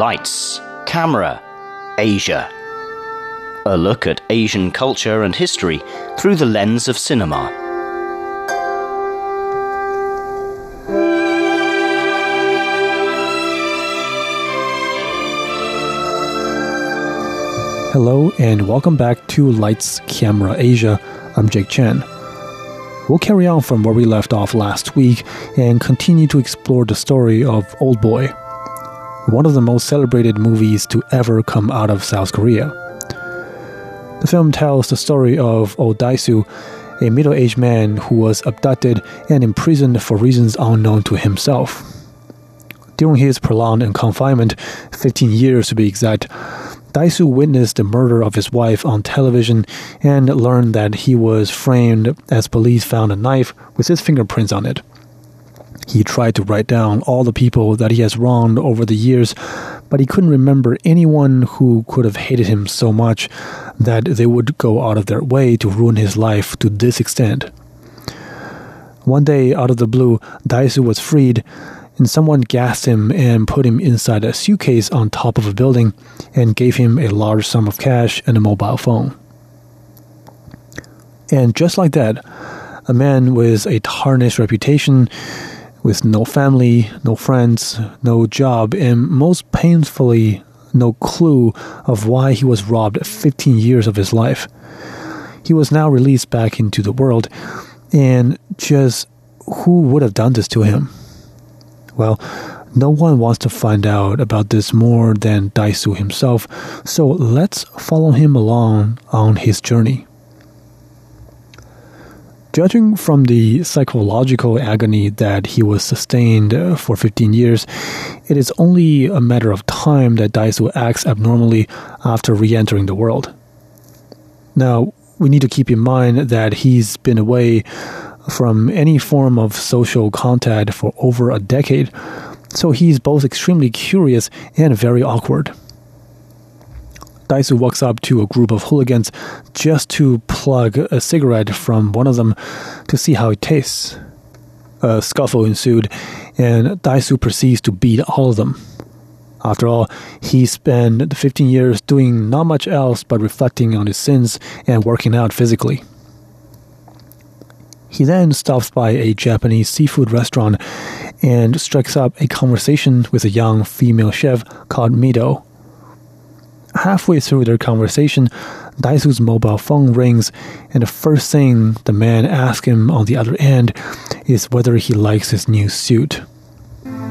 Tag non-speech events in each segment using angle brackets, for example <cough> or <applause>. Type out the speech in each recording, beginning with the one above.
Lights, Camera, Asia. A look at Asian culture and history through the lens of cinema. Hello, and welcome back to Lights Camera Asia. I'm Jake Chen. We'll carry on from where we left off last week and continue to explore the story of Old Boy, one of the most celebrated movies to ever come out of South Korea. The film tells the story of Oh Dae-soo, a middle aged man who was abducted and imprisoned for reasons unknown to himself. During his prolonged confinement, 15 years to be exact, Dae-soo witnessed the murder of his wife on television and learned that he was framed as police found a knife with his fingerprints on it. He tried to write down all the people that he has wronged over the years, but he couldn't remember anyone who could have hated him so much that they would go out of their way to ruin his life to this extent. One day, out of the blue, Dae-soo was freed and someone gassed him and put him inside a suitcase on top of a building and gave him a large sum of cash and a mobile phone. And just like that, a man with a tarnished reputation, with no family, no friends, no job, and most painfully, no clue of why he was robbed 15 years of his life. He was now released back into the world, and just who would have done this to him? Well, no one wants to find out about this more than Dae-soo himself, so let's follow him along on his journey. Judging from the psychological agony that he was sustained uh, for 15 years, it is only a matter of time that Dae-soo acts abnormally after re entering the world. Now, we need to keep in mind that he's been away from any form of social contact for over a decade, so he's both extremely curious and very awkward. Dae-soo walks up to a group of hooligans just to plug a cigarette from one of them to see how it tastes. A scuffle ensued, and Dae-soo proceeds to beat all of them. After all, he spent 15 years doing not much else but reflecting on his sins and working out physically. He then stops by a Japanese seafood restaurant and strikes up a conversation with a young female chef called Mido. Halfway through their conversation, Dae-soo's mobile phone rings, and the first thing the man asks him on the other end is whether he likes his new suit.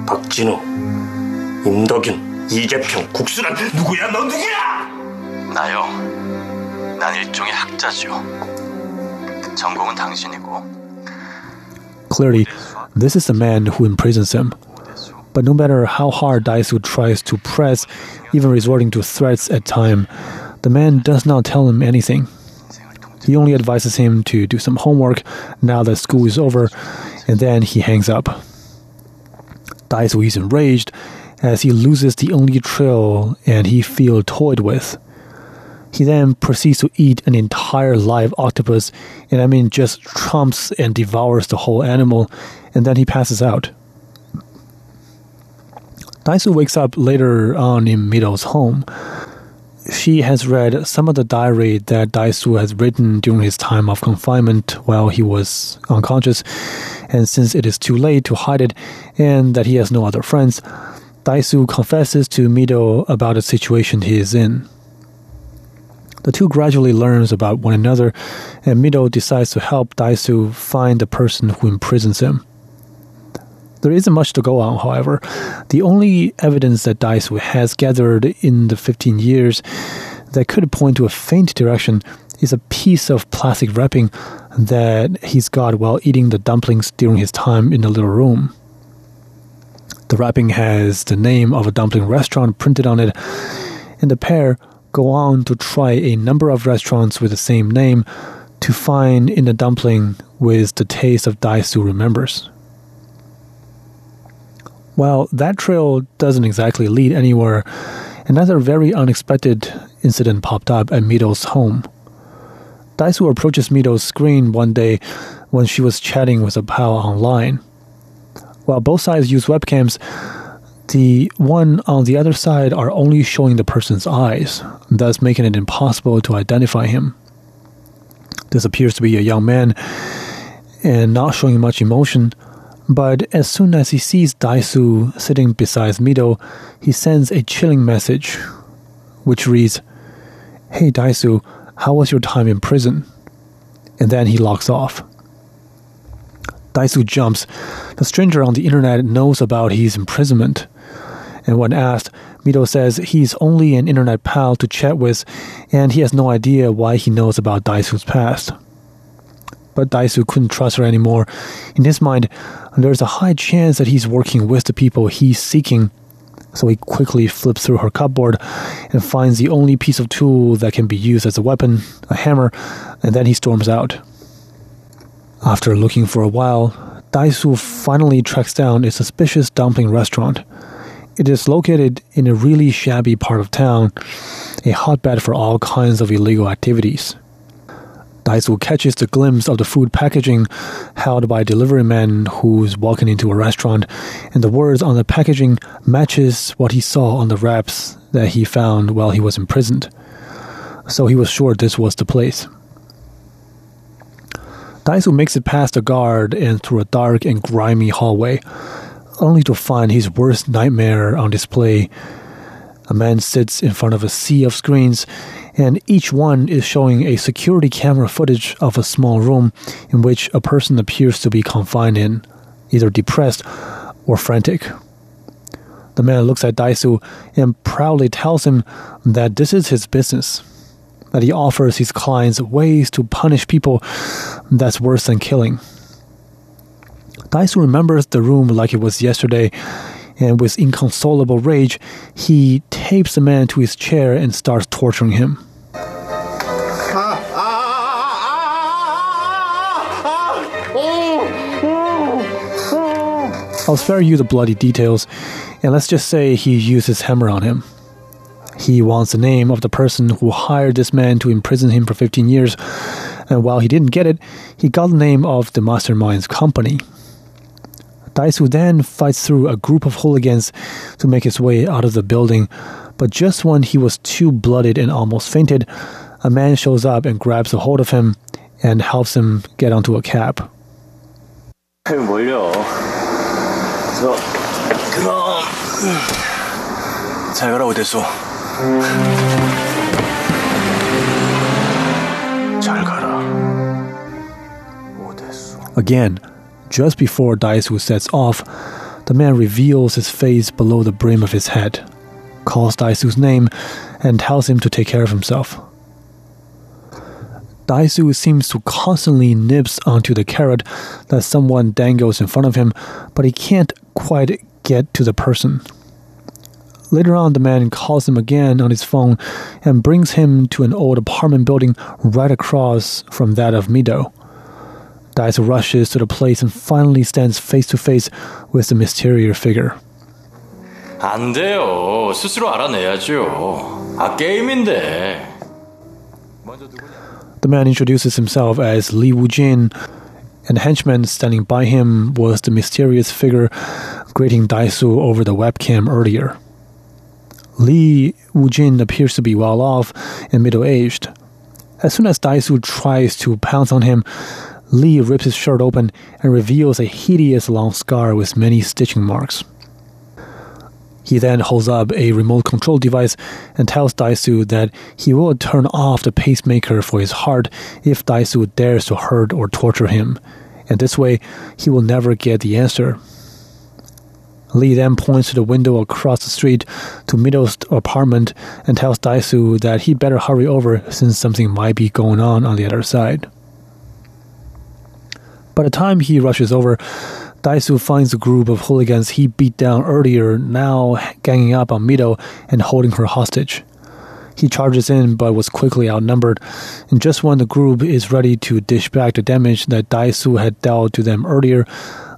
박진호, 임덕윤, 이재평, 국수란 누구야? 너 누구야? 나요. 난 일종의 학자죠. 전공은 당신이고. Clearly, this is the man who imprisons him. But no matter how hard Dae-soo tries to press, even resorting to threats at time, the man does not tell him anything. He only advises him to do some homework now that school is over, and then he hangs up. Dae-soo is enraged as he loses the only trail and he feels toyed with. He then proceeds to eat an entire live octopus, and I mean just trumps and devours the whole animal, and then he passes out. Dae-soo wakes up later on in Mido's home. She has read some of the diary that Dae-soo has written during his time of confinement while he was unconscious, and since it is too late to hide it and that he has no other friends, Dae-soo confesses to Mido about the situation he is in. The two gradually learns about one another, and Mido decides to help Dae-soo find the person who imprisons him. There isn't much to go on, however. The only evidence that Dae-soo has gathered in the 15 years that could point to a faint direction is a piece of plastic wrapping that he's got while eating the dumplings during his time in the little room. The wrapping has the name of a dumpling restaurant printed on it, and the pair go on to try a number of restaurants with the same name to find in the dumpling with the taste of Dae-soo remembers. Well, that trail doesn't exactly lead anywhere. Another very unexpected incident popped up at Mido's home. Dae-soo approaches Mido's screen one day when she was chatting with a pal online. While both sides use webcams, The one on the other side are only showing the person's eyes, thus making it impossible to identify him. This appears to be a young man and not showing much emotion, but as soon as he sees Dae-soo sitting beside Mido, he sends a chilling message, which reads, Hey Dae-soo, how was your time in prison? And then he locks off. Dae-soo jumps. The stranger on the internet knows about his imprisonment. And when asked, Mido says he's only an internet pal to chat with, and he has no idea why he knows about Dae-soo's past but Dae-soo couldn't trust her anymore. In his mind, there's a high chance that he's working with the people he's seeking. So he quickly flips through her cupboard and finds the only piece of tool that can be used as a weapon, a hammer, and then he storms out. After looking for a while, Dae-soo finally tracks down a suspicious dumpling restaurant. It is located in a really shabby part of town, a hotbed for all kinds of illegal activities. Dae-soo catches the glimpse of the food packaging held by a delivery man who's walking into a restaurant, and the words on the packaging matches what he saw on the wraps that he found while he was imprisoned. So he was sure this was the place. Dae-soo makes it past the guard and through a dark and grimy hallway, only to find his worst nightmare on display. A man sits in front of a sea of screens and each one is showing a security camera footage of a small room in which a person appears to be confined in, either depressed or frantic. The man looks at Dae-soo and proudly tells him that this is his business, that he offers his clients ways to punish people that's worse than killing. Dae-soo remembers the room like it was yesterday and with inconsolable rage, he tapes the man to his chair and starts torturing him. I'll spare you the bloody details, and let's just say he used his hammer on him. He wants the name of the person who hired this man to imprison him for 15 years, and while he didn't get it, he got the name of the mastermind's company. Dae-soo then fights through a group of hooligans to make his way out of the building, but just when he was too blooded and almost fainted, a man shows up and grabs a hold of him and helps him get onto a cab. <laughs> 그럼 잘 가라 오대수. 잘 가라 오대수. Again, just before Dae-soo sets off, the man reveals his face below the brim of his hat, calls Dae-soo's name, and tells him to take care of himself. Dae-soo seems to constantly nibs onto the carrot that someone dangles in front of him, but he can't quite get to the person. Later on, the man calls him again on his phone and brings him to an old apartment building right across from that of Mido. Dae-soo rushes to the place and finally stands face to face with the mysterious figure. 안 돼요. 스스로 알아내야죠. 아, 게임인데. The man introduces himself as Lee Woo-jin, and the henchman standing by him was the mysterious figure greeting Dae-soo over the webcam earlier. Lee Woo-jin appears to be well off and middle aged. As soon as Dae-soo tries to pounce on him, Lee rips his shirt open and reveals a hideous long scar with many stitching marks. He then holds up a remote control device and tells Dae-soo that he will turn off the pacemaker for his heart if Dae-soo dares to hurt or torture him, and this way he will never get the answer. Lee then points to the window across the street to Mido's apartment and tells Dae-soo that he better hurry over since something might be going on on the other side. By the time he rushes over, Dae-soo finds a group of hooligans he beat down earlier now ganging up on Mido and holding her hostage. He charges in but was quickly outnumbered, and just when the group is ready to dish back the damage that Dae-soo had dealt to them earlier,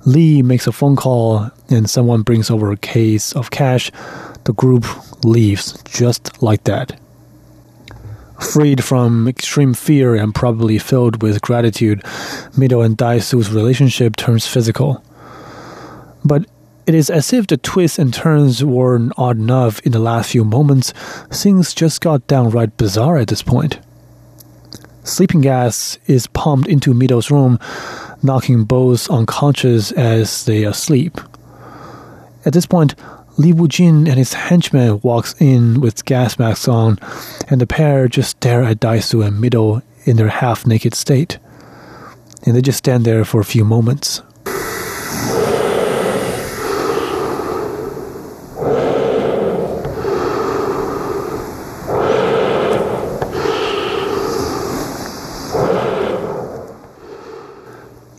Lee makes a phone call and someone brings over a case of cash. The group leaves just like that. Freed from extreme fear and probably filled with gratitude, Mido and Dae-soo's relationship turns physical. But It is as if the twists and turns weren't odd enough in the last few moments, things just got downright bizarre at this point. Sleeping gas is pumped into Mido's room, knocking both unconscious as they are asleep. At this point, Lee Woo-jin and his henchman walks in with gas masks on, and the pair just stare at Dae-soo and Mido in their half-naked state. And they just stand there for a few moments.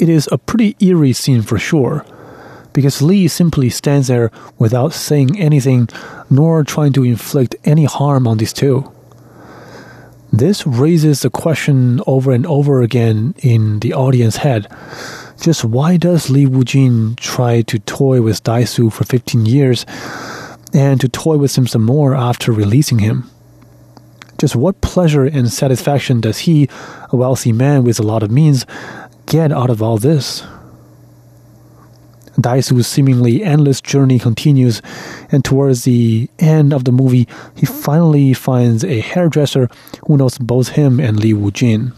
It is a pretty eerie scene for sure, because Lee simply stands there without saying anything nor trying to inflict any harm on these two. This raises the question over and over again in the audience head. Just why does Lee Woo-jin try to toy with Dae-soo for 15 years and to toy with him some more after releasing him? Just what pleasure and satisfaction does he, a wealthy man with a lot of means, get out of all this? Dae-soo's seemingly endless journey continues, and towards the end of the movie, he finally finds a hairdresser who knows both him and Lee Woo-jin.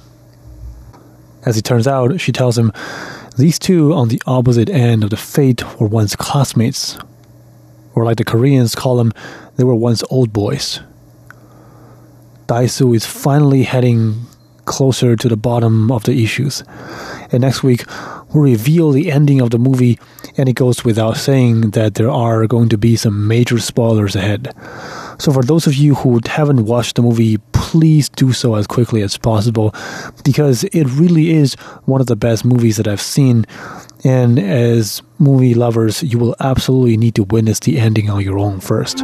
As it turns out, she tells him these two on the opposite end of the fate were once classmates, or like the Koreans call them, they were once old boys. Dae-soo is finally heading closer to the bottom of the issues. And next week, we'll reveal the ending of the movie, and it goes without saying that there are going to be some major spoilers ahead. So, for those of you who haven't watched the movie, please do so as quickly as possible because it really is one of the best movies that I've seen. And as movie lovers, you will absolutely need to witness the ending on your own first.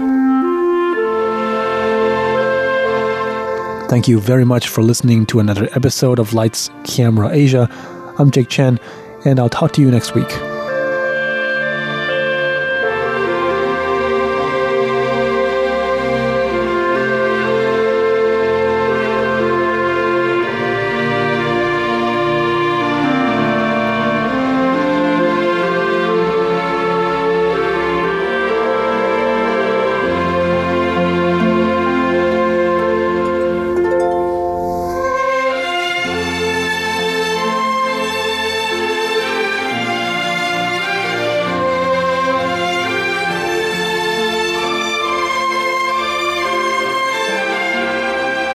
Thank you very much for listening to another episode of Lights Camera Asia. I'm Jake Chen, and I'll talk to you next week.